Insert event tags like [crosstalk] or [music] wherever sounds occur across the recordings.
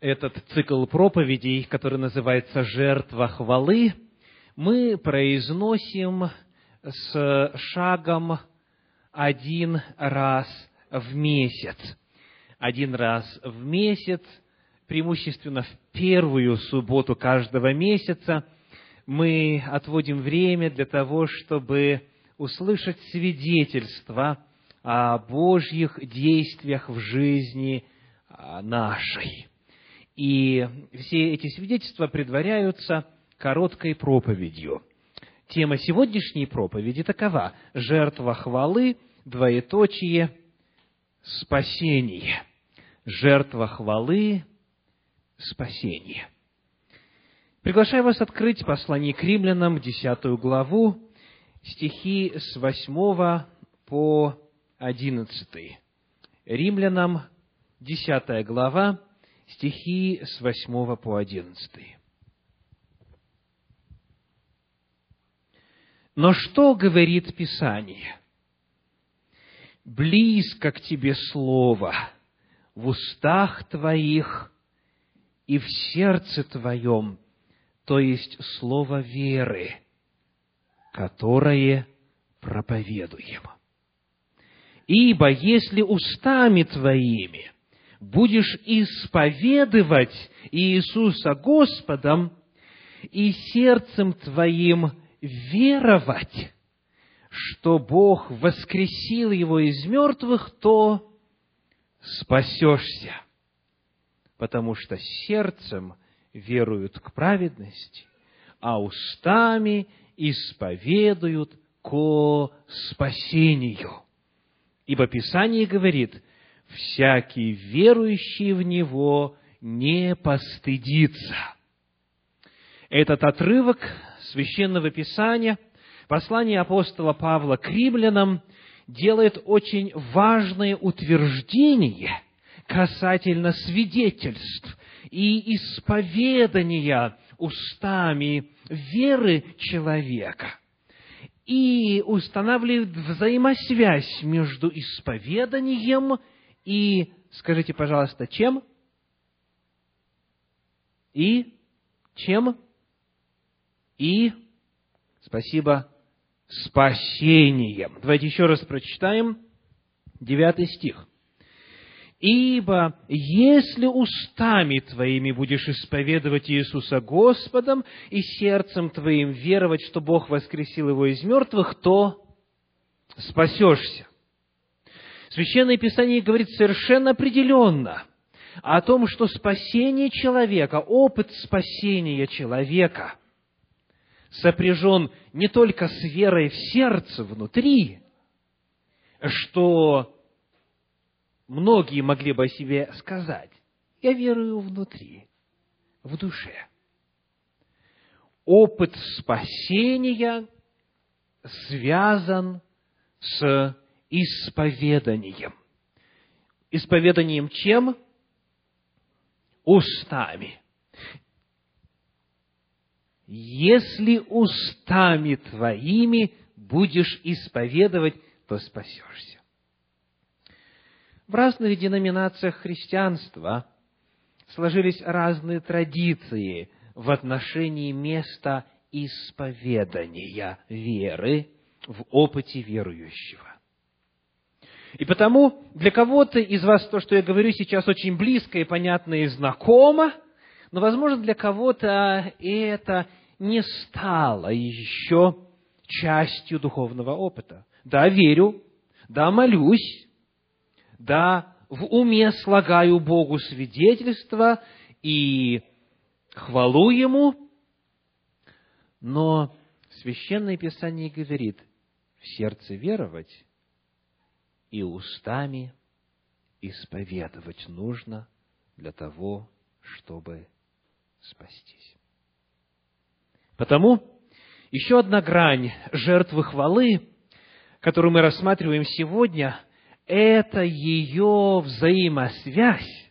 этот цикл проповедей, который называется «Жертва хвалы», мы произносим с шагом один раз в месяц. Один раз в месяц, преимущественно в первую субботу каждого месяца, мы отводим время для того, чтобы услышать свидетельство о Божьих действиях в жизни а, нашей. И все эти свидетельства предваряются короткой проповедью. Тема сегодняшней проповеди такова – жертва хвалы, двоеточие, спасение. Жертва хвалы, спасение. Приглашаю вас открыть послание к римлянам, десятую главу, стихи с восьмого по одиннадцатый. Римлянам, десятая глава, стихи с восьмого по одиннадцатый. Но что говорит Писание? Близко к тебе Слово в устах твоих и в сердце твоем, то есть Слово веры, которое проповедуем. Ибо если устами твоими будешь исповедовать Иисуса Господом и сердцем твоим веровать, что Бог воскресил его из мертвых, то спасешься, потому что сердцем веруют к праведности, а устами исповедуют ко спасению. Ибо Писание говорит, всякий верующий в Него не постыдится. Этот отрывок Священного Писания, послание апостола Павла к римлянам, делает очень важное утверждение касательно свидетельств и исповедания устами веры человека и устанавливает взаимосвязь между исповеданием и, скажите, пожалуйста, чем? И чем? и, спасибо, спасением. Давайте еще раз прочитаем девятый стих. Ибо если устами твоими будешь исповедовать Иисуса Господом и сердцем твоим веровать, что Бог воскресил его из мертвых, то спасешься. Священное Писание говорит совершенно определенно о том, что спасение человека, опыт спасения человека сопряжен не только с верой в сердце внутри, что многие могли бы о себе сказать. Я верую внутри, в душе. Опыт спасения связан с исповеданием. Исповеданием чем? Устами если устами твоими будешь исповедовать, то спасешься. В разных деноминациях христианства сложились разные традиции в отношении места исповедания веры в опыте верующего. И потому для кого-то из вас то, что я говорю сейчас, очень близко и понятно и знакомо, но, возможно, для кого-то это не стало еще частью духовного опыта. Да, верю, да, молюсь, да, в уме слагаю Богу свидетельство и хвалу Ему, но Священное Писание говорит, в сердце веровать и устами исповедовать нужно для того, чтобы спастись. Потому еще одна грань жертвы хвалы, которую мы рассматриваем сегодня, это ее взаимосвязь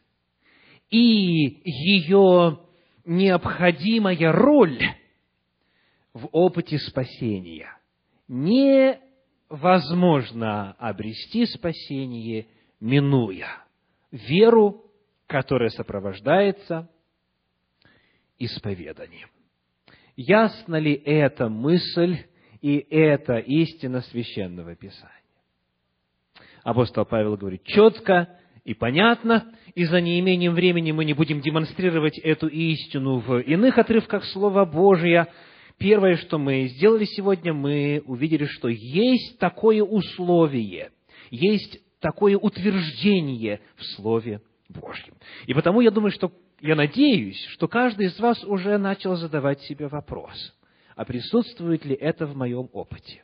и ее необходимая роль в опыте спасения. Невозможно обрести спасение, минуя веру которое сопровождается исповеданием. Ясна ли эта мысль и эта истина священного Писания? Апостол Павел говорит четко и понятно, и за неимением времени мы не будем демонстрировать эту истину в иных отрывках Слова Божия. Первое, что мы сделали сегодня, мы увидели, что есть такое условие, есть такое утверждение в Слове Божьем. И потому я думаю, что я надеюсь, что каждый из вас уже начал задавать себе вопрос, а присутствует ли это в моем опыте?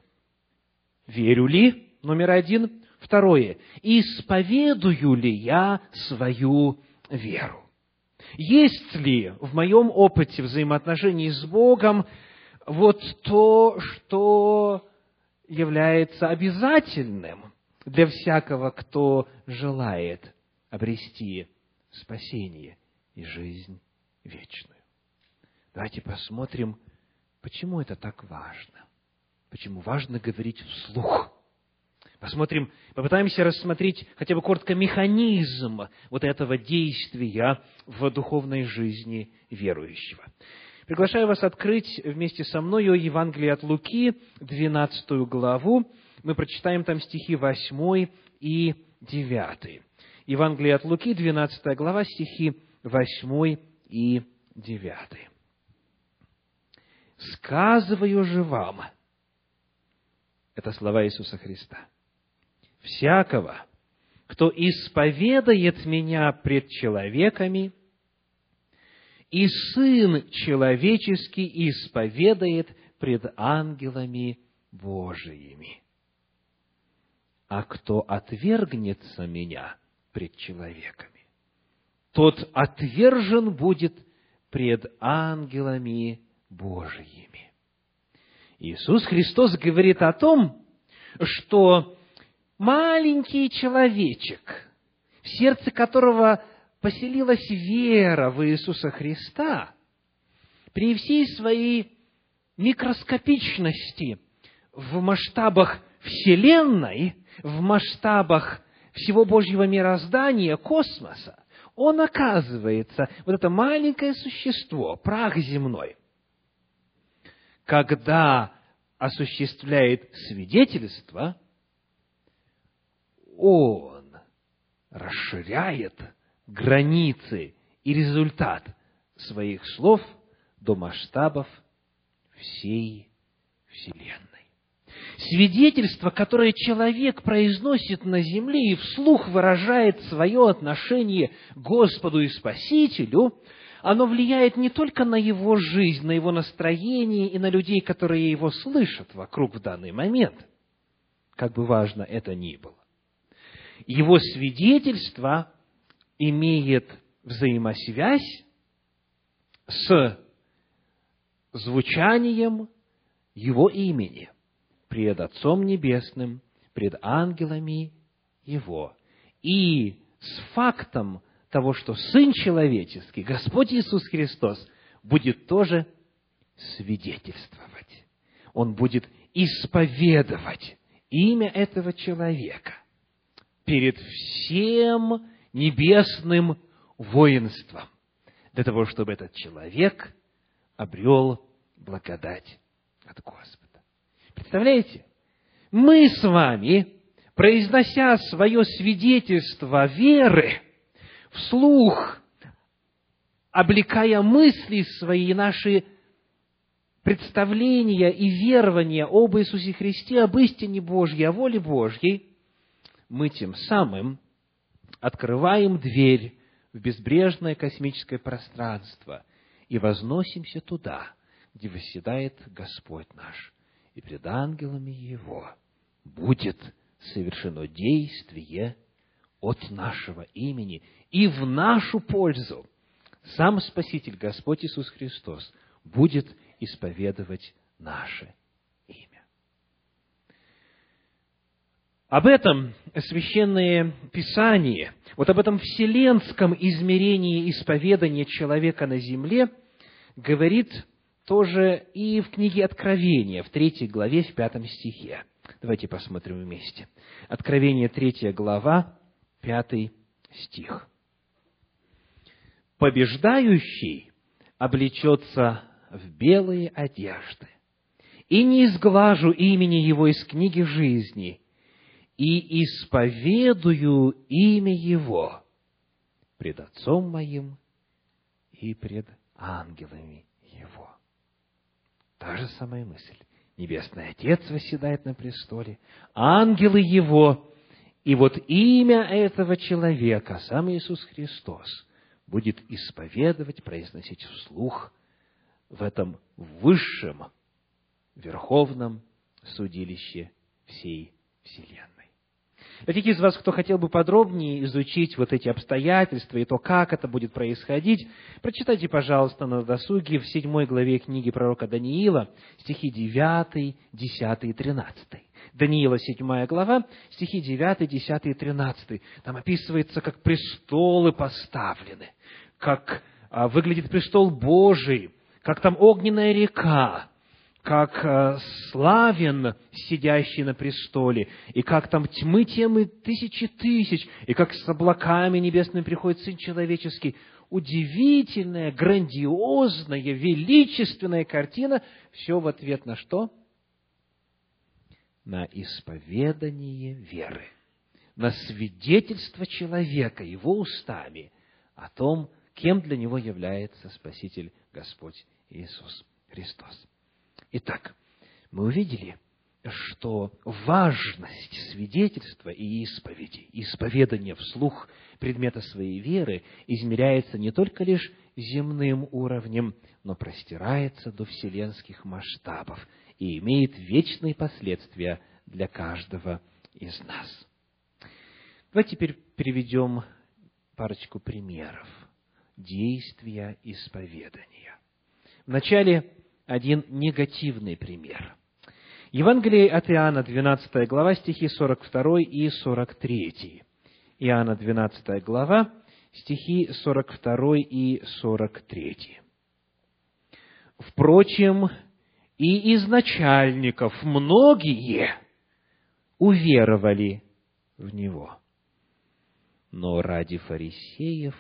Верю ли, номер один. Второе, исповедую ли я свою веру? Есть ли в моем опыте взаимоотношений с Богом вот то, что является обязательным для всякого, кто желает обрести спасение и жизнь вечную. Давайте посмотрим, почему это так важно. Почему важно говорить вслух. Посмотрим, попытаемся рассмотреть хотя бы коротко механизм вот этого действия в духовной жизни верующего. Приглашаю вас открыть вместе со мной Евангелие от Луки, 12 главу. Мы прочитаем там стихи 8 и 9. Евангелие от Луки, 12 глава, стихи 8 и 9. «Сказываю же вам» – это слова Иисуса Христа – «всякого, кто исповедает Меня пред человеками, и Сын Человеческий исповедает пред ангелами Божиими. А кто отвергнется Меня пред человеками, тот отвержен будет пред ангелами Божиими. Иисус Христос говорит о том, что маленький человечек, в сердце которого поселилась вера в Иисуса Христа, при всей своей микроскопичности в масштабах Вселенной, в масштабах всего Божьего мироздания, космоса, он оказывается, вот это маленькое существо, прах земной, когда осуществляет свидетельство, он расширяет границы и результат своих слов до масштабов всей Вселенной свидетельство, которое человек произносит на земле и вслух выражает свое отношение Господу и Спасителю, оно влияет не только на его жизнь, на его настроение и на людей, которые его слышат вокруг в данный момент, как бы важно это ни было. Его свидетельство имеет взаимосвязь с звучанием его имени пред Отцом Небесным, пред ангелами Его. И с фактом того, что Сын Человеческий, Господь Иисус Христос, будет тоже свидетельствовать. Он будет исповедовать имя этого человека перед всем небесным воинством, для того, чтобы этот человек обрел благодать от Господа. Представляете? Мы с вами, произнося свое свидетельство веры, вслух, облекая мысли свои, наши представления и верования об Иисусе Христе, об истине Божьей, о воле Божьей, мы тем самым открываем дверь в безбрежное космическое пространство и возносимся туда, где восседает Господь наш и пред ангелами Его будет совершено действие от нашего имени и в нашу пользу. Сам Спаситель, Господь Иисус Христос, будет исповедовать наше Об этом Священное Писание, вот об этом вселенском измерении исповедания человека на земле говорит тоже и в книге Откровения, в третьей главе, в пятом стихе. Давайте посмотрим вместе. Откровение, третья глава, пятый стих. побеждающий облечется в белые одежды, и не изглажу имени его из книги жизни, и исповедую имя его пред Отцом моим и пред ангелами его. Та же самая мысль. Небесный Отец восседает на престоле, ангелы Его, и вот имя этого человека, сам Иисус Христос, будет исповедовать, произносить вслух в этом высшем, верховном судилище всей Вселенной. Для тех из вас, кто хотел бы подробнее изучить вот эти обстоятельства и то, как это будет происходить, прочитайте, пожалуйста, на досуге в седьмой главе книги пророка Даниила, стихи 9, 10 и 13. Даниила, седьмая глава, стихи 9, 10 и 13. Там описывается, как престолы поставлены, как а, выглядит престол Божий, как там огненная река, как э, славен сидящий на престоле, и как там тьмы темы тысячи тысяч, и как с облаками небесными приходит Сын Человеческий. Удивительная, грандиозная, величественная картина. Все в ответ на что? На исповедание веры, на свидетельство человека его устами о том, кем для него является Спаситель Господь Иисус Христос. Итак, мы увидели, что важность свидетельства и исповеди, исповедания вслух предмета своей веры измеряется не только лишь земным уровнем, но простирается до вселенских масштабов и имеет вечные последствия для каждого из нас. Давайте теперь приведем парочку примеров действия исповедания. Вначале один негативный пример. Евангелие от Иоанна, 12 глава, стихи 42 и 43. Иоанна, 12 глава, стихи 42 и 43. Впрочем, и из начальников многие уверовали в Него, но ради фарисеев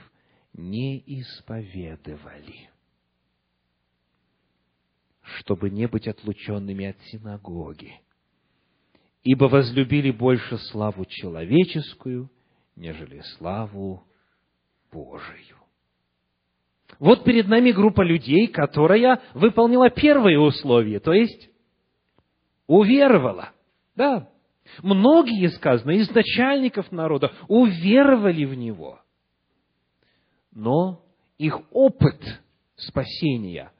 не исповедовали чтобы не быть отлученными от синагоги, ибо возлюбили больше славу человеческую, нежели славу Божию. Вот перед нами группа людей, которая выполнила первое условие, то есть уверовала. Да, многие, сказано, из начальников народа уверовали в Него. Но их опыт спасения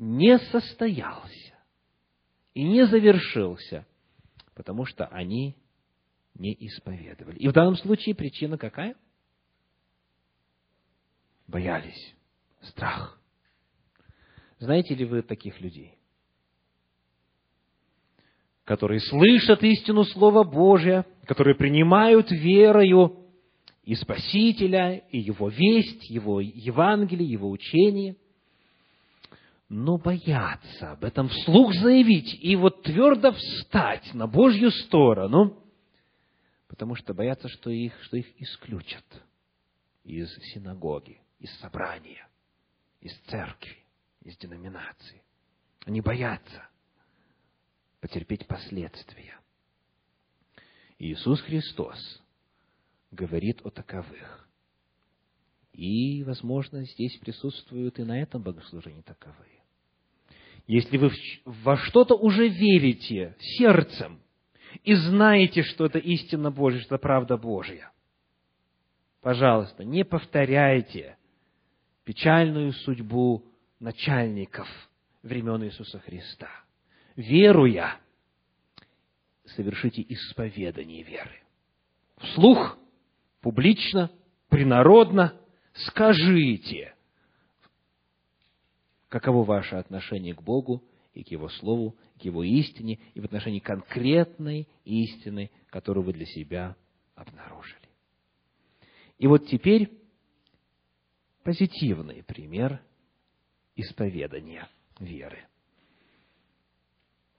не состоялся и не завершился, потому что они не исповедовали. И в данном случае причина какая? Боялись. Страх. Знаете ли вы таких людей? Которые слышат истину Слова Божия, которые принимают верою и Спасителя, и Его весть, Его Евангелие, Его учение – но боятся об этом вслух заявить и вот твердо встать на Божью сторону, потому что боятся, что их, что их исключат из синагоги, из собрания, из церкви, из деноминации. Они боятся потерпеть последствия. Иисус Христос говорит о таковых. И, возможно, здесь присутствуют и на этом богослужении таковые. Если вы во что-то уже верите сердцем и знаете, что это истина Божья, что это правда Божья, пожалуйста, не повторяйте печальную судьбу начальников времен Иисуса Христа. Веруя, совершите исповедание веры. Вслух, публично, принародно скажите – каково ваше отношение к Богу и к Его Слову, к Его истине, и в отношении конкретной истины, которую вы для себя обнаружили. И вот теперь позитивный пример исповедания веры.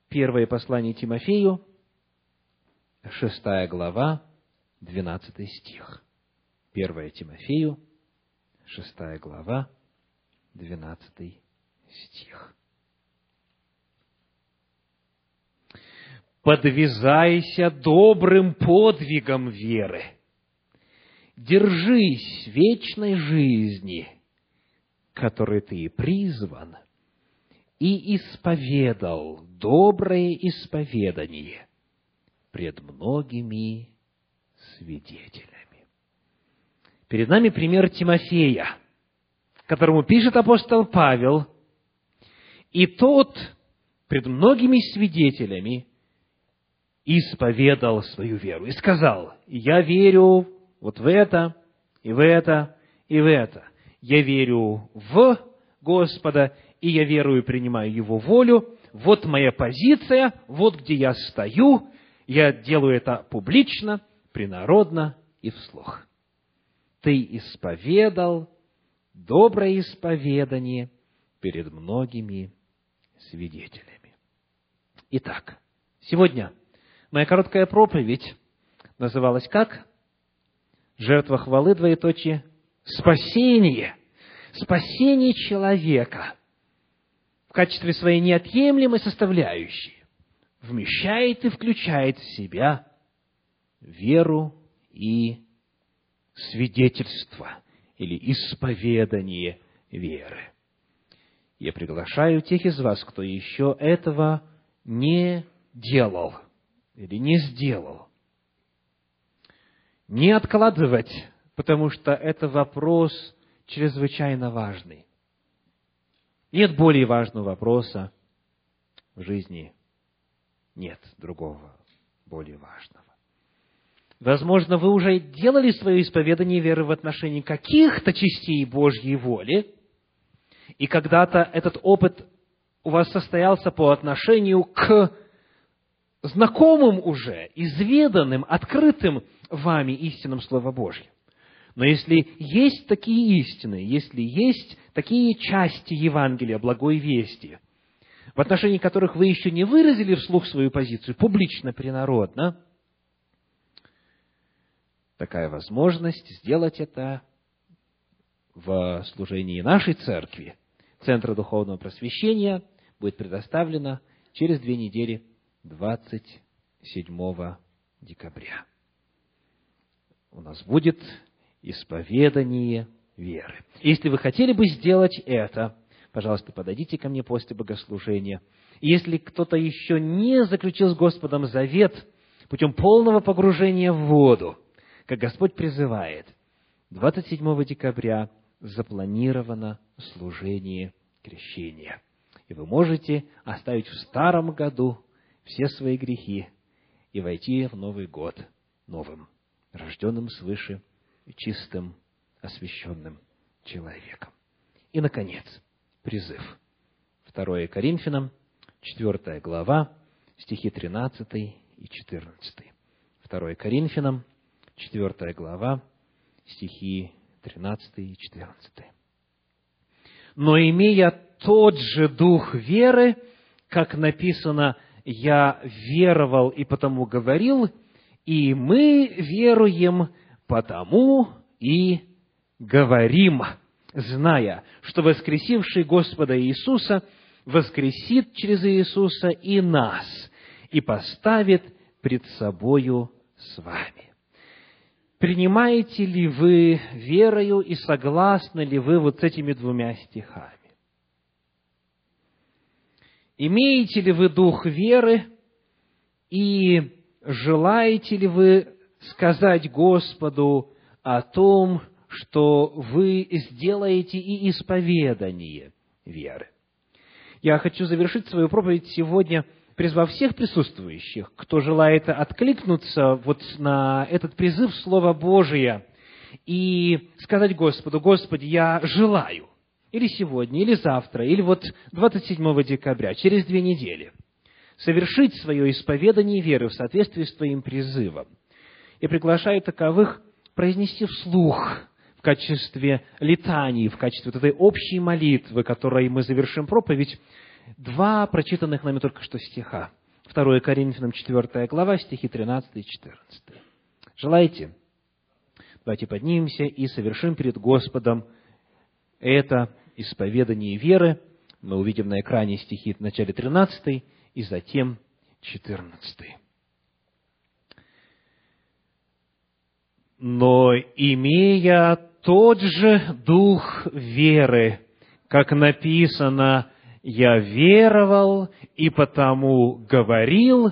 Первое послание Тимофею, шестая глава, двенадцатый стих. Первое Тимофею, шестая глава, двенадцатый стих. подвязайся добрым подвигом веры. Держись вечной жизни, которой ты призван, и исповедал доброе исповедание пред многими свидетелями. Перед нами пример Тимофея, которому пишет апостол Павел, и тот пред многими свидетелями исповедал свою веру и сказал, я верю вот в это, и в это, и в это. Я верю в Господа, и я верую и принимаю Его волю. Вот моя позиция, вот где я стою. Я делаю это публично, принародно и вслух. Ты исповедал доброе исповедание перед многими свидетелями. Итак, сегодня Моя короткая проповедь называлась как? Жертва хвалы, двоеточие, спасение. Спасение человека в качестве своей неотъемлемой составляющей вмещает и включает в себя веру и свидетельство или исповедание веры. Я приглашаю тех из вас, кто еще этого не делал – или не сделал. Не откладывать, потому что это вопрос чрезвычайно важный. Нет более важного вопроса в жизни. Нет другого более важного. Возможно, вы уже делали свое исповедание веры в отношении каких-то частей Божьей воли, и когда-то этот опыт у вас состоялся по отношению к знакомым уже, изведанным, открытым вами истинам Слова Божьего. Но если есть такие истины, если есть такие части Евангелия, благой вести, в отношении которых вы еще не выразили вслух свою позицию, публично, принародно, такая возможность сделать это в служении нашей церкви, Центра Духовного Просвещения, будет предоставлена через две недели 27 декабря. У нас будет исповедание веры. Если вы хотели бы сделать это, пожалуйста, подойдите ко мне после богослужения. если кто-то еще не заключил с Господом завет путем полного погружения в воду, как Господь призывает, 27 декабря запланировано служение крещения. И вы можете оставить в старом году все свои грехи и войти в Новый год новым, рожденным свыше, чистым, освященным человеком. И, наконец, призыв. 2 Коринфянам, 4 глава, стихи 13 и 14. 2 Коринфянам, 4 глава, стихи 13 и 14. «Но имея тот же дух веры, как написано, я веровал и потому говорил, и мы веруем потому и говорим, зная, что воскресивший Господа Иисуса воскресит через Иисуса и нас, и поставит пред собою с вами. Принимаете ли вы верою и согласны ли вы вот с этими двумя стихами? Имеете ли вы дух веры и желаете ли вы сказать Господу о том, что вы сделаете и исповедание веры? Я хочу завершить свою проповедь сегодня, призвав всех присутствующих, кто желает откликнуться вот на этот призыв Слова Божия и сказать Господу, Господи, я желаю или сегодня, или завтра, или вот 27 декабря, через две недели, совершить свое исповедание веры в соответствии с Твоим призывом. И приглашаю таковых произнести вслух в качестве летаний, в качестве вот этой общей молитвы, которой мы завершим проповедь, два прочитанных нами только что стиха. 2 Коринфянам 4 глава, стихи 13 и 14. Желаете? Давайте поднимемся и совершим перед Господом это исповедание веры. Мы увидим на экране стихи в начале 13 и затем 14. Но имея тот же дух веры, как написано, «Я веровал и потому говорил»,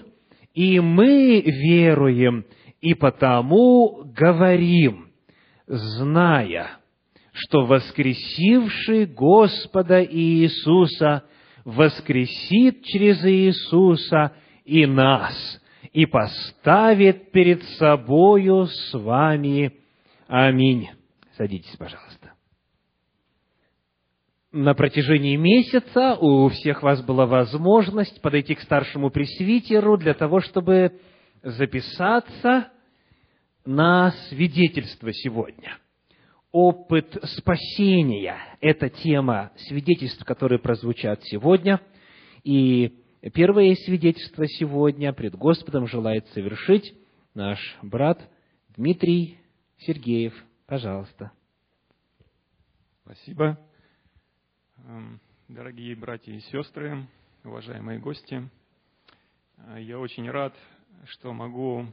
и мы веруем и потому говорим, зная, что воскресивший Господа Иисуса воскресит через Иисуса и нас, и поставит перед собою с вами. Аминь. Садитесь, пожалуйста. На протяжении месяца у всех вас была возможность подойти к старшему пресвитеру для того, чтобы записаться на свидетельство сегодня. Опыт спасения – это тема свидетельств, которые прозвучат сегодня. И первое свидетельство сегодня пред Господом желает совершить наш брат Дмитрий Сергеев. Пожалуйста. Спасибо. Эм, дорогие братья и сестры, уважаемые гости, э, я очень рад, что могу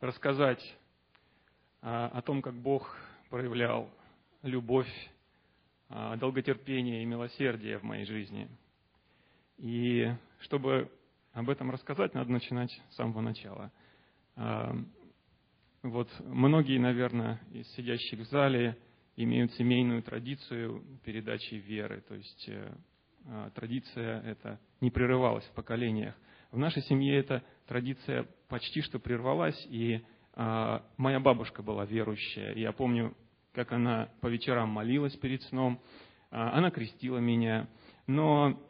рассказать э, о том, как Бог проявлял любовь, э, долготерпение и милосердие в моей жизни. И чтобы об этом рассказать, надо начинать с самого начала. Вот многие, наверное, из сидящих в зале имеют семейную традицию передачи веры, то есть э, а, традиция эта не прерывалась в поколениях. В нашей семье эта традиция почти что прервалась, и а, моя бабушка была верующая. Я помню, как она по вечерам молилась перед сном, а, она крестила меня. Но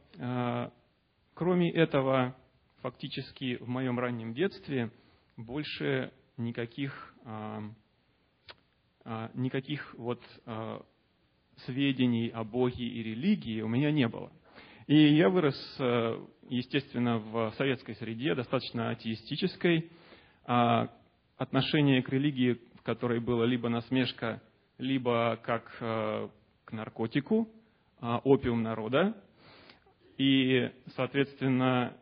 кроме этого, фактически в моем раннем детстве больше никаких, никаких вот а, сведений о Боге и религии у меня не было. И я вырос, естественно, в советской среде, достаточно атеистической. Отношение к религии, в которой было либо насмешка, либо как к наркотику, опиум народа. И, соответственно,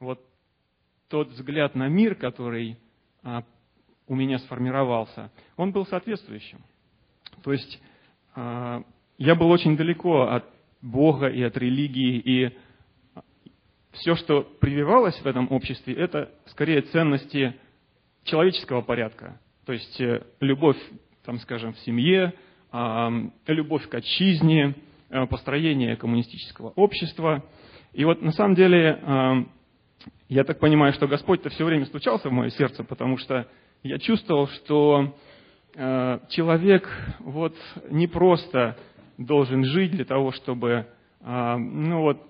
вот тот взгляд на мир, который а, у меня сформировался, он был соответствующим. То есть а, я был очень далеко от Бога и от религии, и все, что прививалось в этом обществе, это скорее ценности человеческого порядка. То есть э, любовь, там, скажем, в семье, а, любовь к отчизне, э, построение коммунистического общества. И вот на самом деле я так понимаю, что Господь-то все время стучался в мое сердце, потому что я чувствовал, что э, человек вот не просто должен жить для того, чтобы, э, ну вот,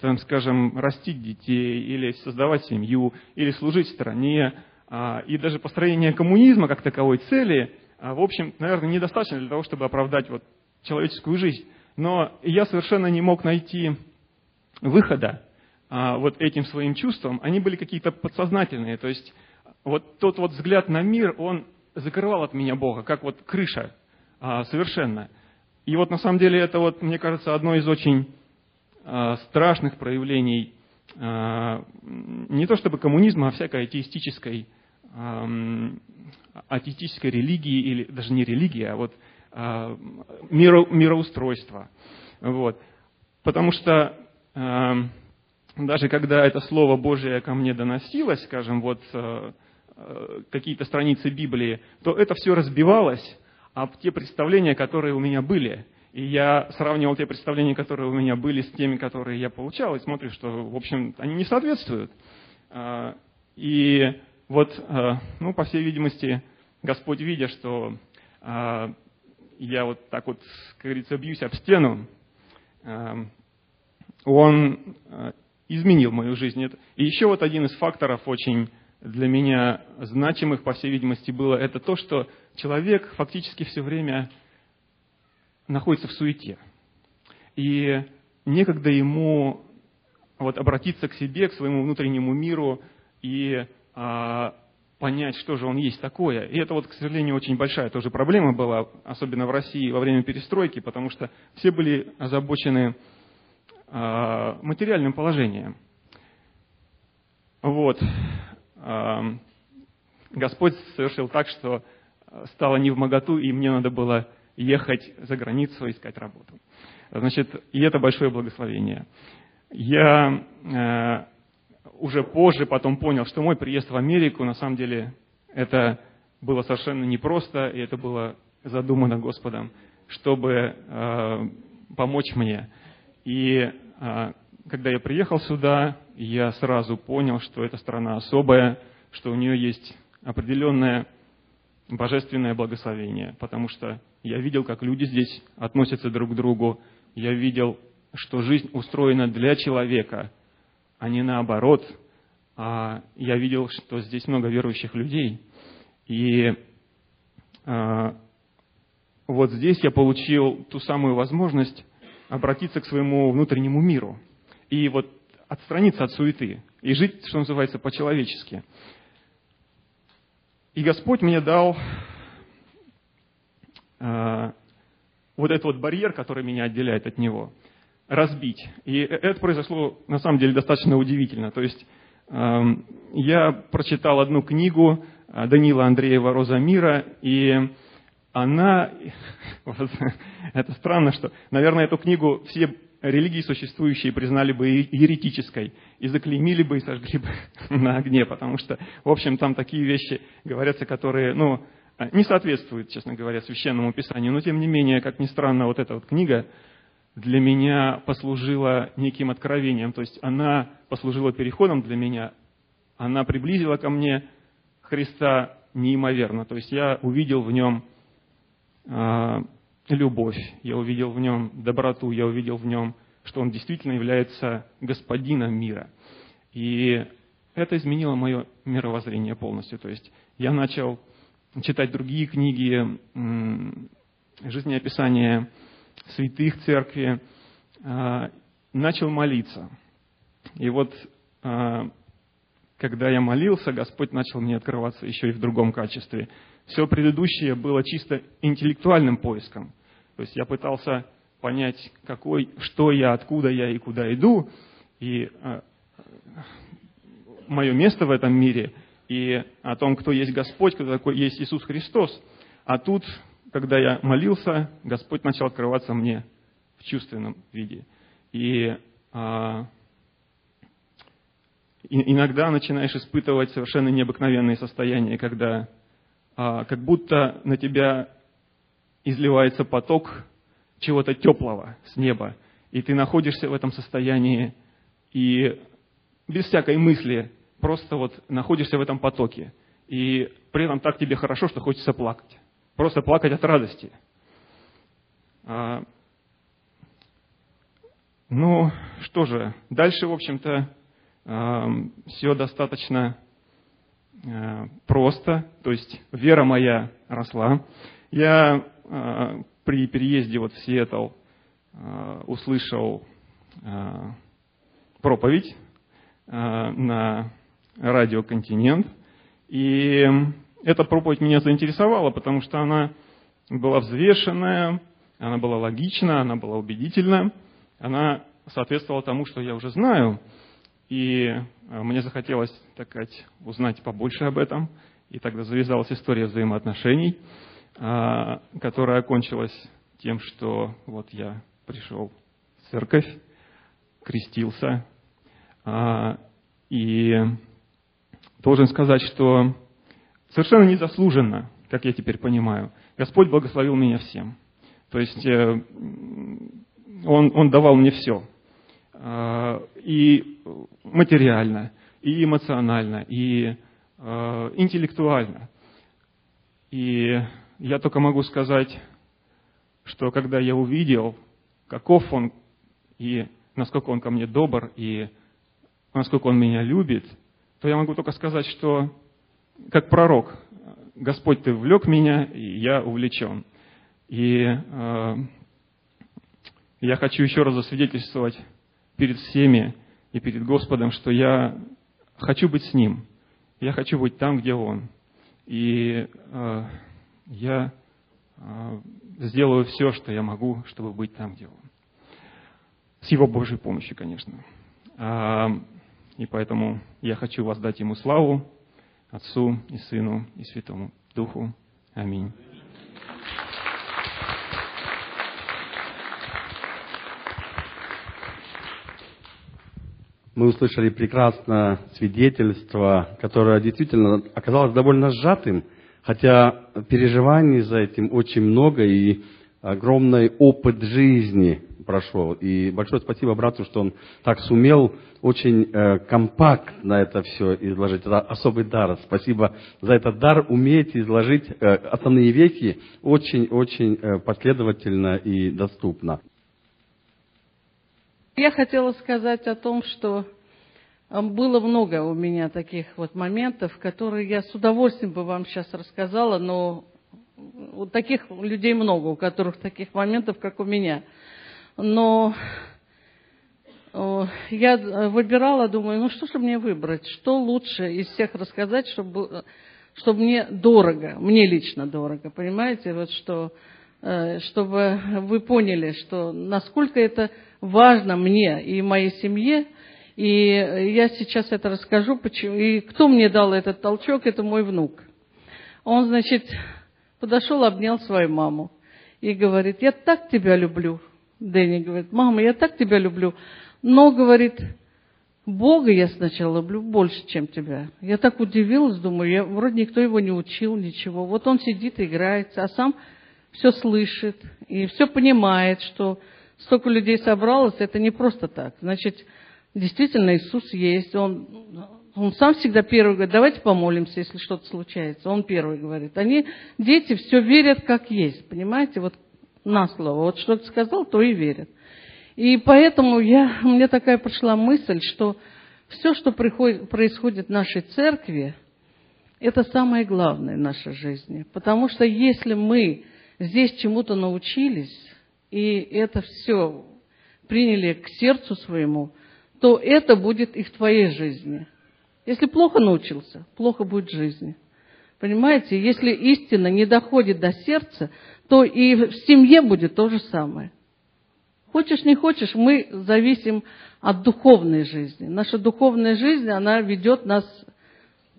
там, скажем, растить детей, или создавать семью, или служить стране, э, и даже построение коммунизма как таковой цели, э, в общем, наверное, недостаточно для того, чтобы оправдать вот человеческую жизнь. Но я совершенно не мог найти выхода а, вот этим своим чувствам, они были какие-то подсознательные. То есть вот тот вот взгляд на мир, он закрывал от меня Бога, как вот крыша а, совершенно. И вот на самом деле это вот, мне кажется, одно из очень а, страшных проявлений не то чтобы коммунизма, а всякой атеистической, атеистической религии, или даже не религии, а вот миро, мироустройства. Вот. Потому что даже когда это Слово Божие ко мне доносилось, скажем, вот э, какие-то страницы Библии, то это все разбивалось об те представления, которые у меня были. И я сравнивал те представления, которые у меня были, с теми, которые я получал, и смотрю, что, в общем, они не соответствуют. А, и вот, э, ну, по всей видимости, Господь, видя, что а, я вот так вот, как говорится, бьюсь об стену, Он изменил мою жизнь. И еще вот один из факторов очень для меня значимых, по всей видимости, было это то, что человек фактически все время находится в суете. И некогда ему вот обратиться к себе, к своему внутреннему миру и а, понять, что же он есть такое. И это вот, к сожалению, очень большая тоже проблема была, особенно в России во время перестройки, потому что все были озабочены э, материальным положением. Вот. Э, Господь совершил так, что стало не в моготу, и мне надо было ехать за границу, искать работу. Значит, и это большое благословение. Я э, уже позже потом понял, что мой приезд в Америку, на самом деле, это было совершенно непросто, и это было задумано Господом, чтобы э, помочь мне. И э, когда я приехал сюда, я сразу понял, что эта страна особая, что у нее есть определенное божественное благословение, потому что я видел, как люди здесь относятся друг к другу, я видел, что жизнь устроена для человека, а не наоборот. А я видел, что здесь много верующих людей. И а, вот здесь я получил ту самую возможность обратиться к своему внутреннему миру и вот отстраниться от суеты и жить, что называется, по-человечески. И Господь мне дал э, вот этот вот барьер, который меня отделяет от Него, разбить. И это произошло на самом деле достаточно удивительно. То есть э, я прочитал одну книгу э, Данила Андреева «Роза мира», и она, [laughs] это странно, что, наверное, эту книгу все религии существующие признали бы еретической и заклеймили бы и сожгли бы [laughs] на огне, потому что, в общем, там такие вещи говорятся, которые, ну, не соответствуют, честно говоря, священному писанию. Но, тем не менее, как ни странно, вот эта вот книга для меня послужила неким откровением. То есть она послужила переходом для меня, она приблизила ко мне Христа неимоверно. То есть я увидел в нем а, любовь, я увидел в нем доброту, я увидел в нем, что он действительно является господином мира. И это изменило мое мировоззрение полностью. То есть я начал читать другие книги, жизнеописания святых церкви, а, начал молиться. И вот а, когда я молился, Господь начал мне открываться еще и в другом качестве. Все предыдущее было чисто интеллектуальным поиском. То есть я пытался понять, какой, что я, откуда я и куда иду, и э, мое место в этом мире, и о том, кто есть Господь, кто такой есть Иисус Христос. А тут, когда я молился, Господь начал открываться мне в чувственном виде. И а, иногда начинаешь испытывать совершенно необыкновенные состояния, когда а, как будто на тебя изливается поток чего-то теплого с неба, и ты находишься в этом состоянии и без всякой мысли просто вот находишься в этом потоке. И при этом так тебе хорошо, что хочется плакать. Просто плакать от радости. А, ну, что же, дальше, в общем-то, а, все достаточно а, просто. То есть вера моя росла. Я при переезде вот в Сиэтл а, услышал а, проповедь на радио «Континент». И эта проповедь меня заинтересовала, потому что она была взвешенная, она была логична, она была убедительна, она соответствовала тому, что я уже знаю. И мне захотелось, так сказать, узнать побольше об этом. И тогда завязалась история взаимоотношений – которая окончилась тем, что вот я пришел в церковь, крестился, а, и должен сказать, что совершенно незаслуженно, как я теперь понимаю, Господь благословил меня всем. То есть э, Он, Он давал мне все. А, и материально, и эмоционально, и э, интеллектуально. И я только могу сказать, что когда я увидел, каков он и насколько он ко мне добр, и насколько он меня любит, то я могу только сказать, что как пророк, Господь, Ты влек меня, и я увлечен. И э, я хочу еще раз засвидетельствовать перед всеми и перед Господом, что я хочу быть с Ним. я хочу быть там, где Он. И э, я э, сделаю все, что я могу, чтобы быть там, где Он. С Его Божьей помощью, конечно. А, и поэтому я хочу воздать Ему славу, Отцу и Сыну и Святому Духу. Аминь. Мы услышали прекрасное свидетельство, которое действительно оказалось довольно сжатым, хотя переживаний за этим очень много и огромный опыт жизни прошел. И большое спасибо брату, что он так сумел очень э, компактно это все изложить. Это особый дар. Спасибо за этот дар. Умеете изложить э, основные вещи очень-очень э, последовательно и доступно. Я хотела сказать о том, что было много у меня таких вот моментов, которые я с удовольствием бы вам сейчас рассказала, но вот таких людей много, у которых таких моментов, как у меня. Но я выбирала, думаю, ну что же мне выбрать, что лучше из всех рассказать, чтобы, чтобы мне дорого, мне лично дорого, понимаете, вот что, э, чтобы вы поняли, что насколько это важно мне и моей семье, и я сейчас это расскажу, почему, и кто мне дал этот толчок, это мой внук. Он, значит, подошел, обнял свою маму и говорит, я так тебя люблю. Дэнни говорит, мама, я так тебя люблю. Но, говорит, Бога я сначала люблю больше, чем тебя. Я так удивилась, думаю, я, вроде никто его не учил, ничего. Вот он сидит играется, а сам все слышит и все понимает, что столько людей собралось, это не просто так. Значит, действительно Иисус есть, Он, он сам всегда первый говорит, давайте помолимся, если что-то случается. Он первый говорит. Они, дети, все верят как есть, понимаете, вот на слово. Вот что ты сказал, то и верят. И поэтому я, меня такая пришла мысль, что все, что приходит, происходит в нашей церкви, это самое главное в нашей жизни. Потому что если мы здесь чему-то научились, и это все приняли к сердцу своему, то это будет и в твоей жизни. Если плохо научился, плохо будет в жизни. Понимаете, если истина не доходит до сердца, то и в семье будет то же самое. Хочешь, не хочешь, мы зависим от духовной жизни. Наша духовная жизнь, она ведет нас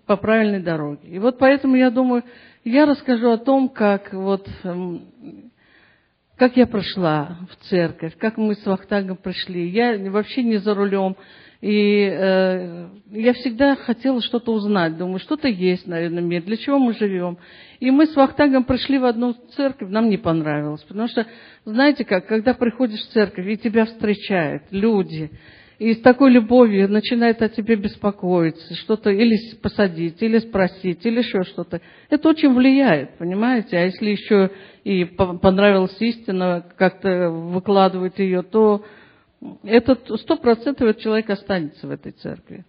по правильной дороге. И вот поэтому я думаю, я расскажу о том, как вот эм, как я прошла в церковь, как мы с Вахтангом пришли. Я вообще не за рулем. И э, я всегда хотела что-то узнать. Думаю, что-то есть, наверное, в мире. Для чего мы живем? И мы с Вахтангом пришли в одну церковь, нам не понравилось. Потому что, знаете как, когда приходишь в церковь, и тебя встречают люди, и с такой любовью начинает о тебе беспокоиться, что-то или посадить, или спросить, или еще что-то. Это очень влияет, понимаете? А если еще и понравилась истина, как-то выкладывать ее, то этот сто процентов человек останется в этой церкви.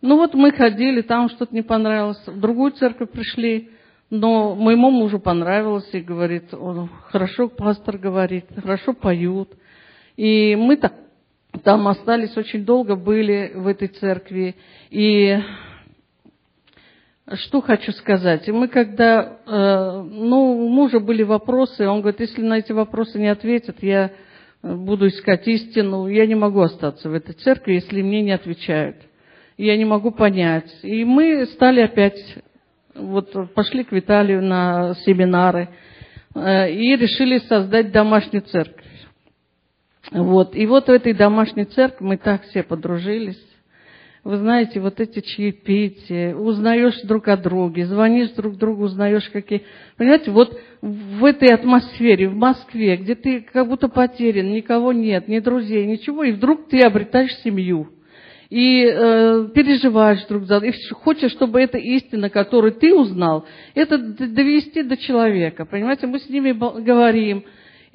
Ну вот мы ходили, там что-то не понравилось, в другую церковь пришли, но моему мужу понравилось, и говорит, он, хорошо пастор говорит, хорошо поют. И мы так, там остались очень долго, были в этой церкви. И что хочу сказать. Мы когда, э, ну, у мужа были вопросы, он говорит, если на эти вопросы не ответят, я буду искать истину, я не могу остаться в этой церкви, если мне не отвечают. Я не могу понять. И мы стали опять, вот пошли к Виталию на семинары э, и решили создать домашнюю церковь. Вот. И вот в этой домашней церкви мы так все подружились. Вы знаете, вот эти чаепития, узнаешь друг о друге, звонишь друг другу, узнаешь какие... Понимаете, вот в этой атмосфере, в Москве, где ты как будто потерян, никого нет, ни друзей, ничего, и вдруг ты обретаешь семью. И э, переживаешь друг за друга, и хочешь, чтобы эта истина, которую ты узнал, это довести до человека. Понимаете, мы с ними говорим,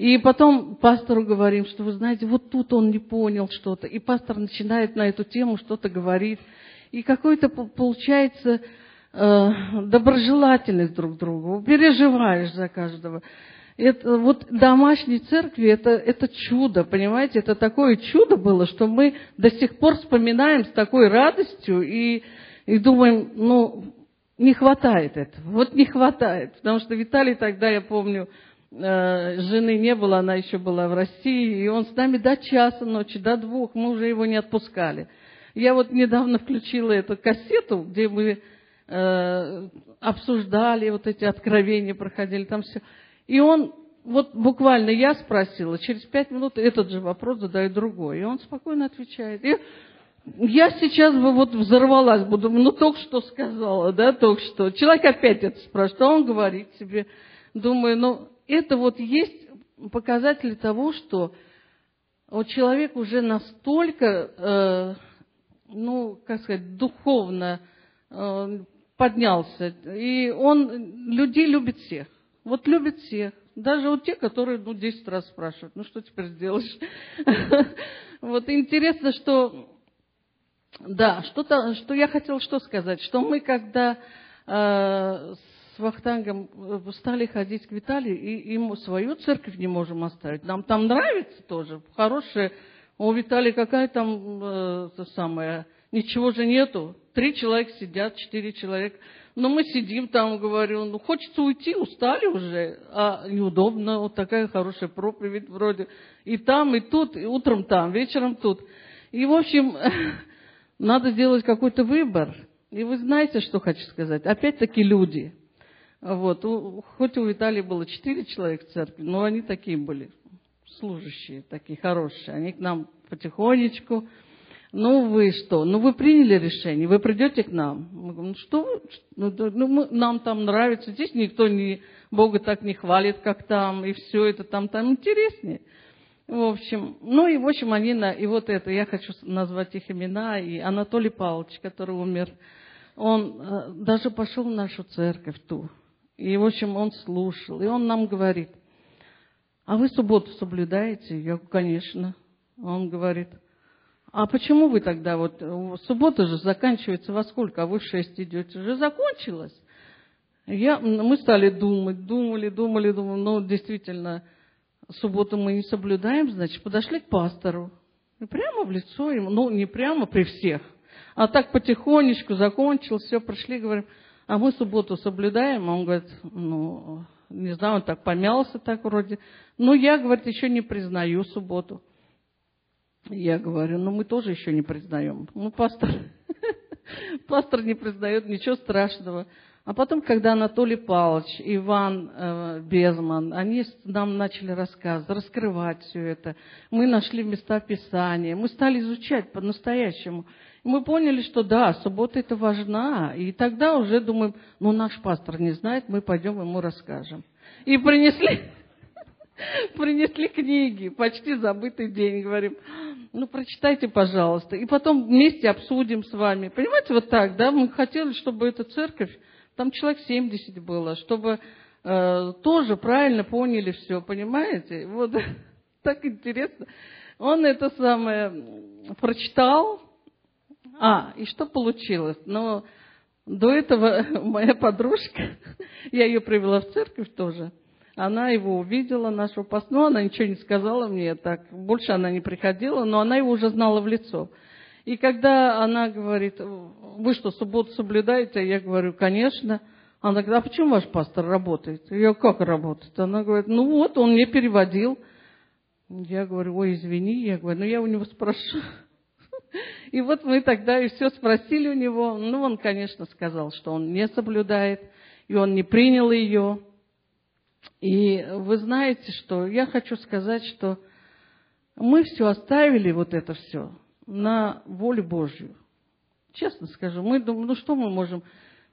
и потом пастору говорим, что вы знаете, вот тут он не понял что-то. И пастор начинает на эту тему что-то говорить. И какой-то получается э, доброжелательность друг к другу. Переживаешь за каждого. Это, вот домашней церкви это, это чудо, понимаете? Это такое чудо было, что мы до сих пор вспоминаем с такой радостью и И думаем, ну, не хватает этого, вот не хватает. Потому что Виталий тогда, я помню, жены не было, она еще была в России, и он с нами до часа ночи, до двух, мы уже его не отпускали. Я вот недавно включила эту кассету, где мы э, обсуждали вот эти откровения, проходили там все. И он, вот буквально я спросила, через пять минут этот же вопрос задает другой. И он спокойно отвечает. И я сейчас бы вот взорвалась, буду, ну только что сказала, да, только что. Человек опять это спрашивает, а он говорит себе, думаю, ну это вот есть показатель того, что вот человек уже настолько, э, ну, как сказать, духовно э, поднялся, и он людей любит всех. Вот любит всех. Даже вот те, которые, ну, 10 раз спрашивают, ну, что теперь сделаешь? [laughs] Вот интересно, что, да, что-то, что я хотела что сказать, что мы, когда э, Вахтангом э, стали ходить к Виталию, и ему свою церковь не можем оставить. Нам там нравится тоже, хорошая. У Виталия какая там, э, то самое, ничего же нету. Три человека сидят, четыре человека. Но мы сидим там, говорю, ну, хочется уйти, устали уже, а неудобно, вот такая хорошая проповедь вроде. И там, и тут, и утром там, вечером тут. И, в общем, [laughs] надо сделать какой-то выбор. И вы знаете, что хочу сказать? Опять-таки люди. Вот, у, хоть у Виталия было четыре человека в церкви, но они такие были, служащие, такие хорошие. Они к нам потихонечку, ну вы что, ну вы приняли решение, вы придете к нам. Мы говорим, ну что вы, ну, ну мы, нам там нравится, здесь никто не, Бога так не хвалит, как там, и все это там, там интереснее. В общем, ну и в общем они, на, и вот это, я хочу назвать их имена, и Анатолий Павлович, который умер, он э, даже пошел в нашу церковь ту. И, в общем, он слушал, и он нам говорит, а вы субботу соблюдаете? Я говорю, конечно. Он говорит, а почему вы тогда, вот суббота же заканчивается во сколько, а вы в шесть идете? Уже закончилась. Я, мы стали думать, думали, думали, думали, ну, действительно, субботу мы не соблюдаем, значит, подошли к пастору. И прямо в лицо ему, ну, не прямо при всех, а так потихонечку закончил, все, прошли, говорим, а мы субботу соблюдаем, а он говорит, ну, не знаю, он так помялся так вроде. Ну, я, говорит, еще не признаю субботу. Я говорю, ну мы тоже еще не признаем. Ну, пастор, [laughs] пастор не признает, ничего страшного. А потом, когда Анатолий Павлович, Иван э, Безман, они нам начали рассказывать, раскрывать все это. Мы нашли места Писания, мы стали изучать по-настоящему. Мы поняли, что да, суббота это важна. И тогда уже думаем, ну наш пастор не знает, мы пойдем ему расскажем. И принесли, [laughs] принесли книги, почти забытый день, говорим, ну, прочитайте, пожалуйста, и потом вместе обсудим с вами. Понимаете, вот так, да, мы хотели, чтобы эта церковь, там человек 70 было, чтобы э, тоже правильно поняли все, понимаете? Вот [laughs] так интересно. Он это самое прочитал, а, и что получилось? Но до этого [laughs] моя подружка, [laughs] я ее привела в церковь тоже, она его увидела, нашего пастора, ну, она ничего не сказала мне, так, больше она не приходила, но она его уже знала в лицо. И когда она говорит, вы что, субботу соблюдаете? Я говорю, конечно. Она говорит, а почему ваш пастор работает? Я как работает? Она говорит, ну вот, он мне переводил. Я говорю, ой, извини, я говорю, ну я у него спрошу. И вот мы тогда и все спросили у него. Ну, он, конечно, сказал, что он не соблюдает, и он не принял ее. И вы знаете, что я хочу сказать, что мы все оставили, вот это все, на волю Божью. Честно скажу, мы думаем, ну что мы можем?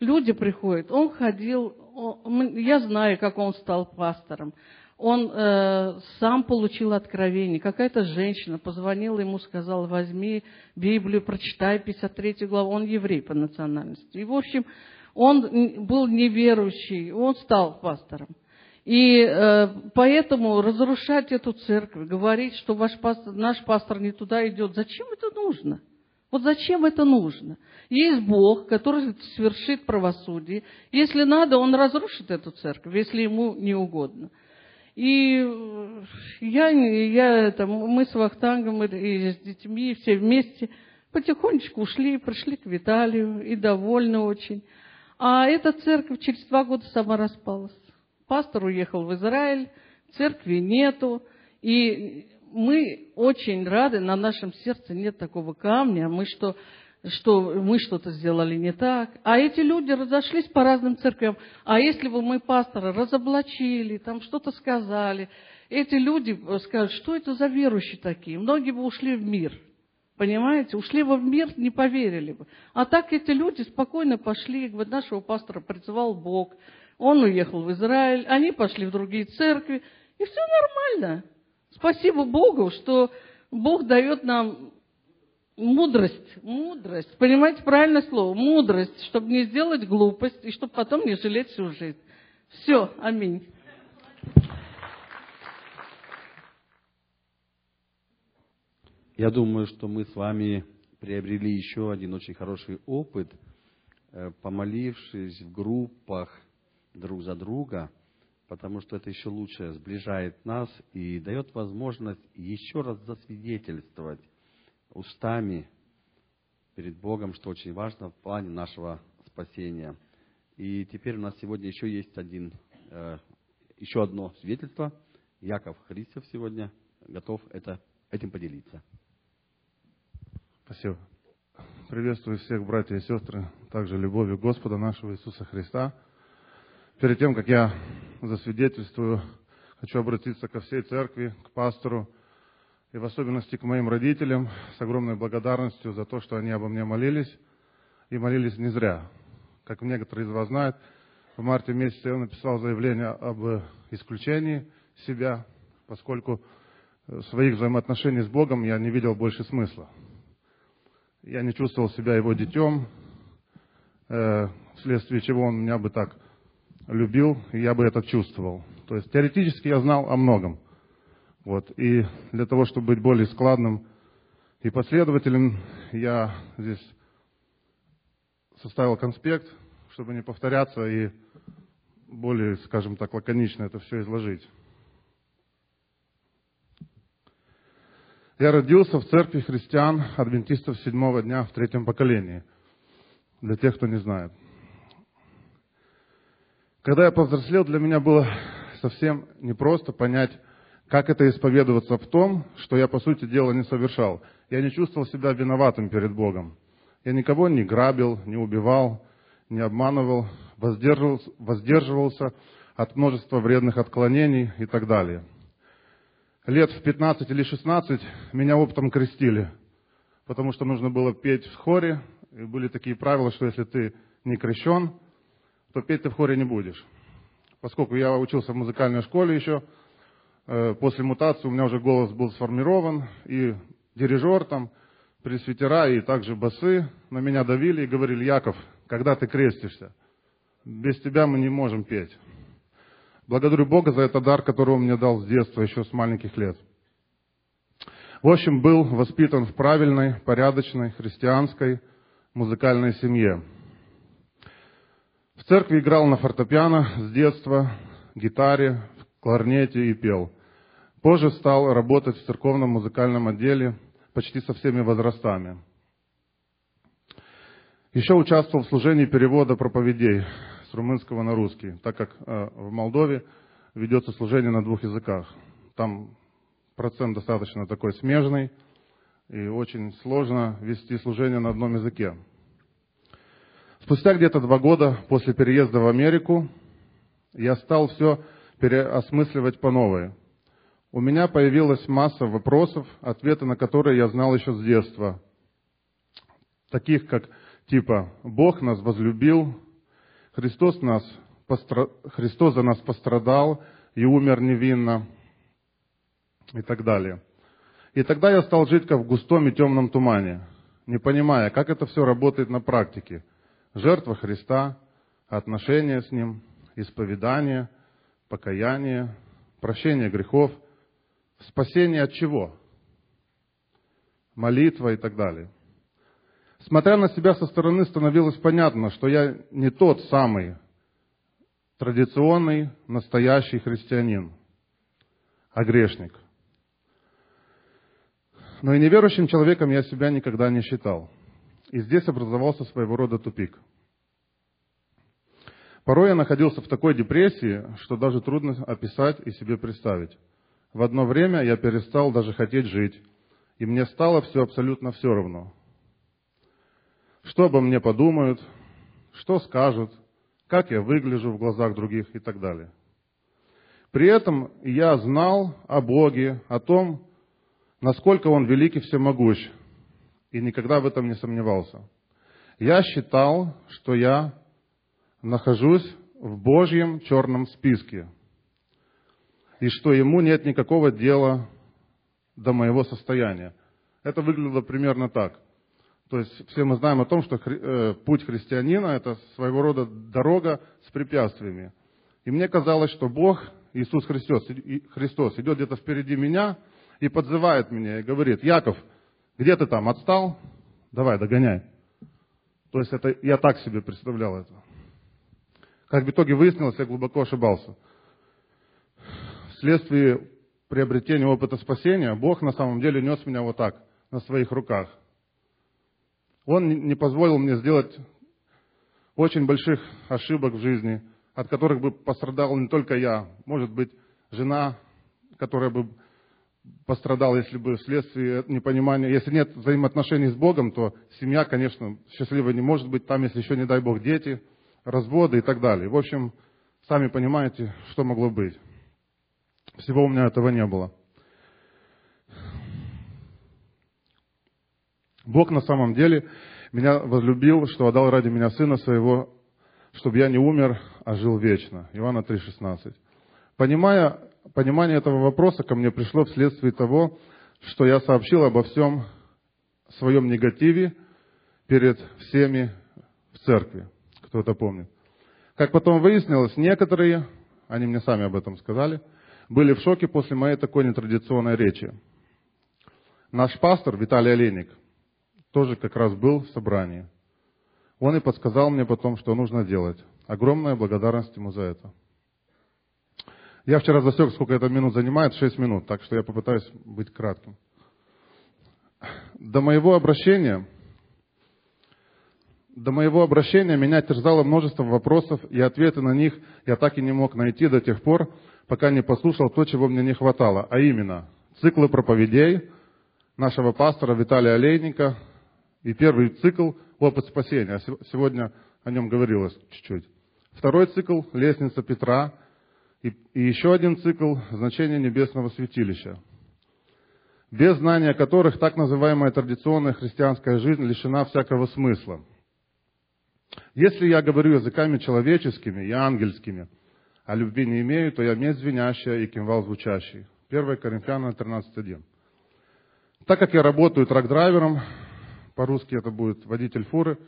Люди приходят, он ходил, он, я знаю, как он стал пастором. Он э, сам получил откровение. Какая-то женщина позвонила ему, сказала, возьми Библию, прочитай 53 главу. Он еврей по национальности. И, в общем, он был неверующий, он стал пастором. И э, поэтому разрушать эту церковь, говорить, что ваш пастор, наш пастор не туда идет, зачем это нужно? Вот зачем это нужно? Есть Бог, который свершит правосудие. Если надо, Он разрушит эту церковь, если Ему не угодно. И я, я это, мы с Вахтангом и с детьми все вместе потихонечку ушли, пришли к Виталию и довольны очень. А эта церковь через два года сама распалась. Пастор уехал в Израиль, церкви нету, и мы очень рады, на нашем сердце нет такого камня, мы что, что мы что-то сделали не так. А эти люди разошлись по разным церквям. А если бы мы пастора разоблачили, там что-то сказали, эти люди скажут, что это за верующие такие? Многие бы ушли в мир. Понимаете? Ушли бы в мир, не поверили бы. А так эти люди спокойно пошли, говорят, нашего пастора призывал Бог. Он уехал в Израиль, они пошли в другие церкви, и все нормально. Спасибо Богу, что Бог дает нам мудрость, мудрость, понимаете правильное слово, мудрость, чтобы не сделать глупость и чтобы потом не жалеть всю жизнь. Все, аминь. Я думаю, что мы с вами приобрели еще один очень хороший опыт, э, помолившись в группах друг за друга, потому что это еще лучше сближает нас и дает возможность еще раз засвидетельствовать устами перед Богом, что очень важно в плане нашего спасения. И теперь у нас сегодня еще есть один, э, еще одно свидетельство. Яков Христов сегодня готов это, этим поделиться. Спасибо. Приветствую всех братья и сестры, также любовью Господа нашего Иисуса Христа. Перед тем, как я засвидетельствую, хочу обратиться ко всей церкви, к пастору и в особенности к моим родителям с огромной благодарностью за то, что они обо мне молились и молились не зря. Как некоторые из вас знают, в марте месяце я написал заявление об исключении себя, поскольку своих взаимоотношений с Богом я не видел больше смысла. Я не чувствовал себя его детем, э, вследствие чего он меня бы так любил, и я бы это чувствовал. То есть теоретически я знал о многом. Вот. И для того, чтобы быть более складным и последовательным, я здесь составил конспект, чтобы не повторяться и более, скажем так, лаконично это все изложить. Я родился в церкви христиан, адвентистов седьмого дня в третьем поколении. Для тех, кто не знает. Когда я повзрослел, для меня было совсем непросто понять, как это исповедоваться в том, что я, по сути дела, не совершал. Я не чувствовал себя виноватым перед Богом. Я никого не грабил, не убивал, не обманывал, воздерживался, воздерживался от множества вредных отклонений и так далее – лет в 15 или 16 меня оптом крестили, потому что нужно было петь в хоре, и были такие правила, что если ты не крещен, то петь ты в хоре не будешь. Поскольку я учился в музыкальной школе еще, э, после мутации у меня уже голос был сформирован, и дирижер там, пресвитера и также басы на меня давили и говорили, Яков, когда ты крестишься? Без тебя мы не можем петь. Благодарю Бога за этот дар, который Он мне дал с детства, еще с маленьких лет. В общем, был воспитан в правильной, порядочной, христианской, музыкальной семье. Церкви играл на фортепиано с детства, гитаре, кларнете и пел. Позже стал работать в церковном музыкальном отделе почти со всеми возрастами. Еще участвовал в служении перевода проповедей с румынского на русский, так как э, в Молдове ведется служение на двух языках. Там процент достаточно такой смежный, и очень сложно вести служение на одном языке. Спустя где-то два года после переезда в Америку я стал все переосмысливать по новой. У меня появилась масса вопросов, ответы на которые я знал еще с детства. Таких как типа «Бог нас возлюбил», Христос, нас, Христос за нас пострадал и умер невинно и так далее. И тогда я стал жить как в густом и темном тумане, не понимая, как это все работает на практике. Жертва Христа, отношения с Ним, исповедание, покаяние, прощение грехов, спасение от чего? Молитва и так далее. Смотря на себя со стороны, становилось понятно, что я не тот самый традиционный, настоящий христианин, а грешник. Но и неверующим человеком я себя никогда не считал. И здесь образовался своего рода тупик. Порой я находился в такой депрессии, что даже трудно описать и себе представить. В одно время я перестал даже хотеть жить, и мне стало все абсолютно все равно. Что обо мне подумают, что скажут, как я выгляжу в глазах других и так далее. При этом я знал о Боге, о том, насколько Он велик и всемогущ, и никогда в этом не сомневался. Я считал, что я нахожусь в Божьем черном списке, и что Ему нет никакого дела до моего состояния. Это выглядело примерно так. То есть все мы знаем о том, что э, путь христианина – это своего рода дорога с препятствиями. И мне казалось, что Бог, Иисус Христос, Христос идет где-то впереди меня и подзывает меня и говорит, Яков, где ты там, отстал? Давай, догоняй. То есть это, я так себе представлял это. Как в итоге выяснилось, я глубоко ошибался. Вследствие приобретения опыта спасения, Бог на самом деле нес меня вот так, на своих руках. Он не позволил мне сделать очень больших ошибок в жизни, от которых бы пострадал не только я, может быть, жена, которая бы пострадала, если бы вследствие непонимания, если нет взаимоотношений с Богом, то семья, конечно, счастливой не может быть, там, если еще, не дай Бог, дети, разводы и так далее. В общем, сами понимаете, что могло быть. Всего у меня этого не было. Бог на самом деле меня возлюбил, что отдал ради меня Сына Своего, чтобы я не умер, а жил вечно. Иоанна 3,16. Понимая, понимание этого вопроса ко мне пришло вследствие того, что я сообщил обо всем своем негативе перед всеми в церкви. Кто это помнит? Как потом выяснилось, некоторые, они мне сами об этом сказали – были в шоке после моей такой нетрадиционной речи. Наш пастор Виталий Олейник тоже как раз был в собрании. Он и подсказал мне потом, что нужно делать. Огромная благодарность ему за это. Я вчера засек, сколько это минут занимает, 6 минут, так что я попытаюсь быть кратким. До моего обращения, до моего обращения меня терзало множество вопросов, и ответы на них я так и не мог найти до тех пор, пока не послушал то, чего мне не хватало, а именно циклы проповедей нашего пастора Виталия Олейника и первый цикл «Опыт спасения». Сегодня о нем говорилось чуть-чуть. Второй цикл «Лестница Петра» и, и еще один цикл «Значение небесного святилища», без знания которых так называемая традиционная христианская жизнь лишена всякого смысла. Если я говорю языками человеческими и ангельскими – а любви не имею, то я медь звенящая и кимвал звучащий. 1 Коринфянам 13.1. Так как я работаю трак-драйвером, по-русски это будет водитель фуры,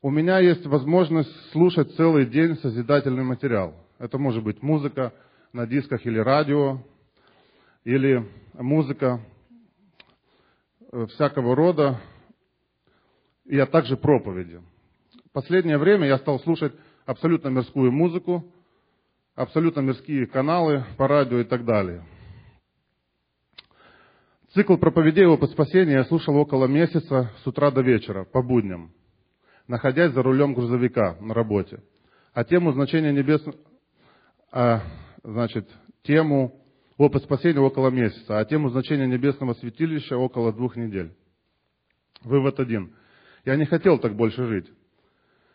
у меня есть возможность слушать целый день созидательный материал. Это может быть музыка на дисках или радио, или музыка э, всякого рода, и а также проповеди. Последнее время я стал слушать абсолютно мирскую музыку, абсолютно мирские каналы по радио и так далее. Цикл проповедей о спасения я слушал около месяца с утра до вечера, по будням, находясь за рулем грузовика на работе. А тему значения небесного, а, значит, тему опыт спасения около месяца, а тему значения небесного святилища около двух недель. Вывод один. Я не хотел так больше жить.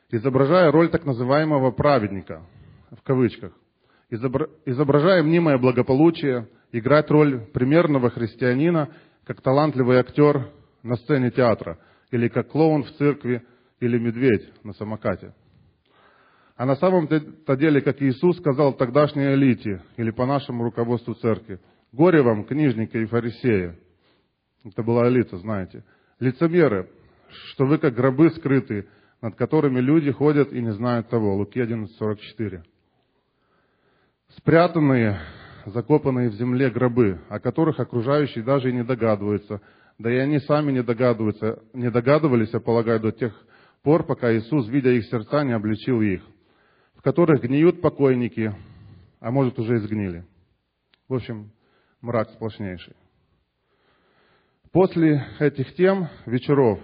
Изображая роль так называемого праведника, в кавычках, изображая мнимое благополучие, играть роль примерного христианина, как талантливый актер на сцене театра, или как клоун в церкви, или медведь на самокате. А на самом-то деле, как Иисус сказал тогдашней элите, или по нашему руководству церкви, «Горе вам, книжники и фарисеи». Это была элита, знаете. Лицемеры, что вы как гробы скрытые, над которыми люди ходят и не знают того. Луки 11:44 спрятанные, закопанные в земле гробы, о которых окружающие даже и не догадываются. Да и они сами не догадываются, не догадывались, я полагаю, до тех пор, пока Иисус, видя их сердца, не обличил их, в которых гниют покойники, а может уже и сгнили. В общем, мрак сплошнейший. После этих тем, вечеров,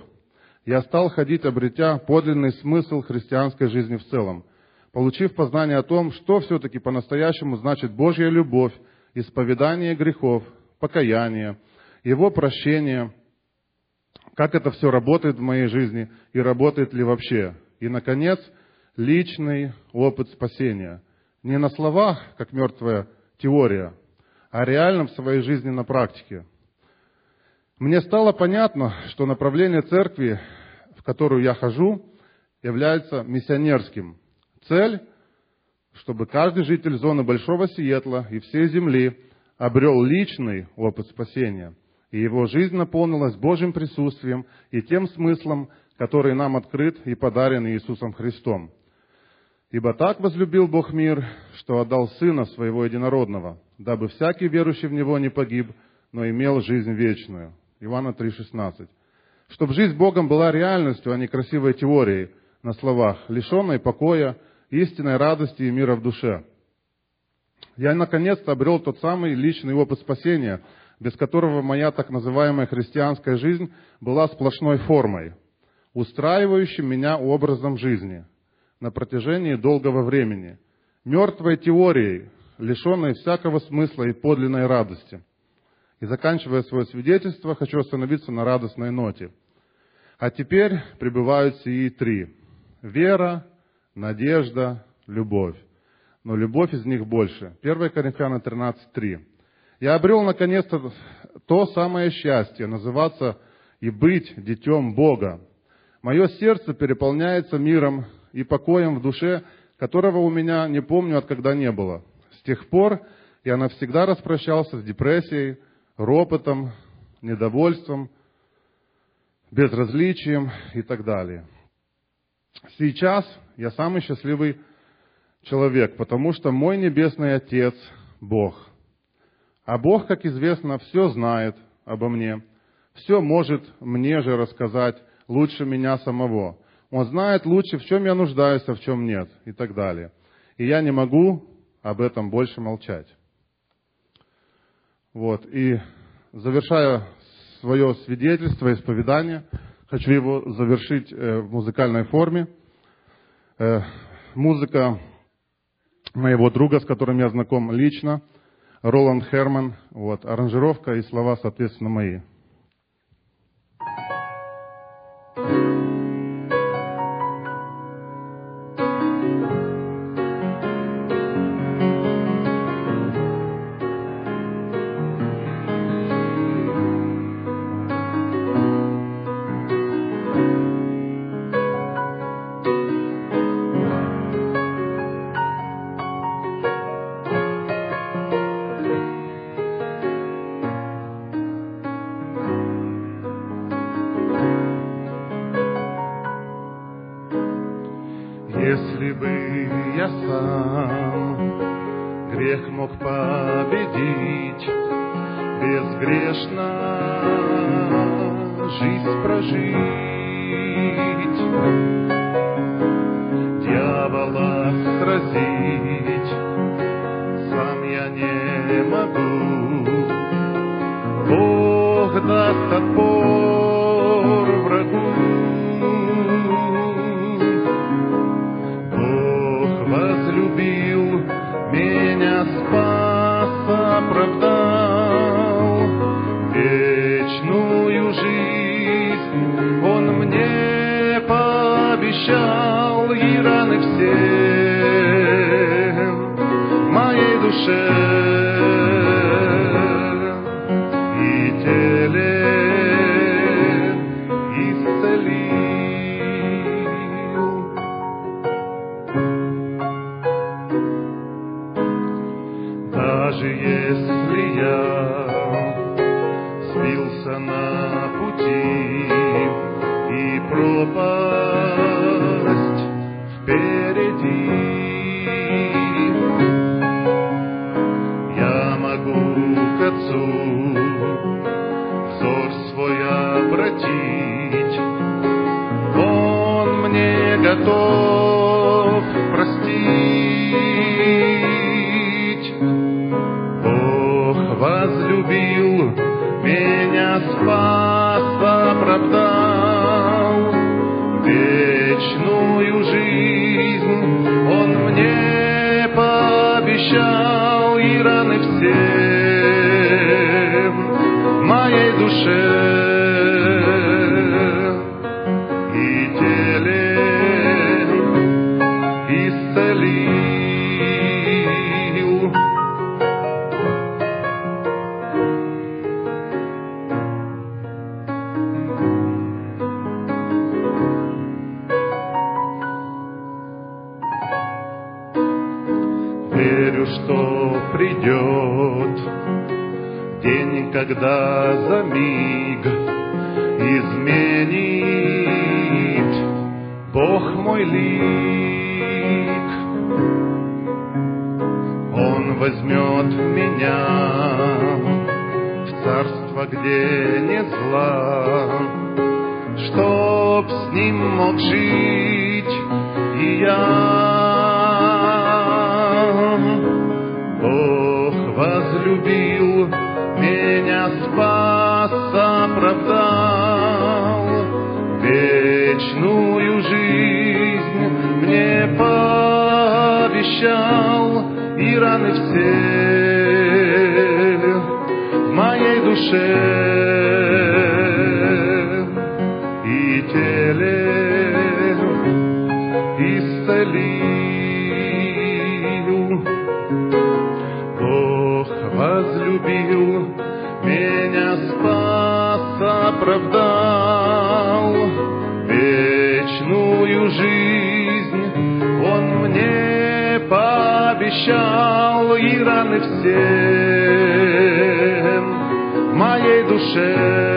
я стал ходить, обретя подлинный смысл христианской жизни в целом, получив познание о том, что все-таки по-настоящему значит Божья любовь, исповедание грехов, покаяние, Его прощение, как это все работает в моей жизни и работает ли вообще. И, наконец, личный опыт спасения. Не на словах, как мертвая теория, а реально в своей жизни на практике. Мне стало понятно, что направление церкви, в которую я хожу, является миссионерским. Цель, чтобы каждый житель зоны Большого Сиэтла и всей земли обрел личный опыт спасения, и его жизнь наполнилась Божьим присутствием и тем смыслом, который нам открыт и подарен Иисусом Христом. Ибо так возлюбил Бог мир, что отдал Сына Своего Единородного, дабы всякий верующий в Него не погиб, но имел жизнь вечную. Иоанна 3,16. Чтобы жизнь Богом была реальностью, а не красивой теорией на словах, лишенной покоя, истинной радости и мира в душе. Я наконец-то обрел тот самый личный опыт спасения, без которого моя так называемая христианская жизнь была сплошной формой, устраивающим меня образом жизни – на протяжении долгого времени, мертвой теорией, лишенной всякого смысла и подлинной радости. И заканчивая свое свидетельство, хочу остановиться на радостной ноте. А теперь пребывают сии три. Вера, надежда, любовь. Но любовь из них больше. 1 Коринфянам 13.3. Я обрел наконец-то то самое счастье, называться и быть детем Бога. Мое сердце переполняется миром и покоем в душе, которого у меня не помню от когда не было. С тех пор я навсегда распрощался с депрессией, ропотом, недовольством, безразличием и так далее. Сейчас я самый счастливый человек, потому что мой небесный Отец – Бог. А Бог, как известно, все знает обо мне, все может мне же рассказать лучше меня самого. Он знает лучше, в чем я нуждаюсь, а в чем нет, и так далее. И я не могу об этом больше молчать. Вот. И завершая свое свидетельство, исповедание, хочу его завершить э, в музыкальной форме. Э, музыка моего друга, с которым я знаком лично, Роланд Херман. Вот. Аранжировка и слова, соответственно, мои. спас, be. Я. Бог возлюбил меня, спас, оправдал вечную жизнь мне пообещал и раны все в моей душе пообещал и раны все в моей душе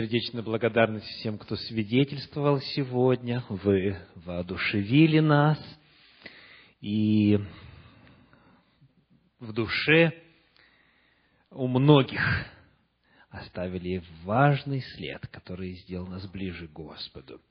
Сердечная благодарность всем, кто свидетельствовал сегодня. Вы воодушевили нас. И в душе у многих оставили важный след, который сделал нас ближе к Господу.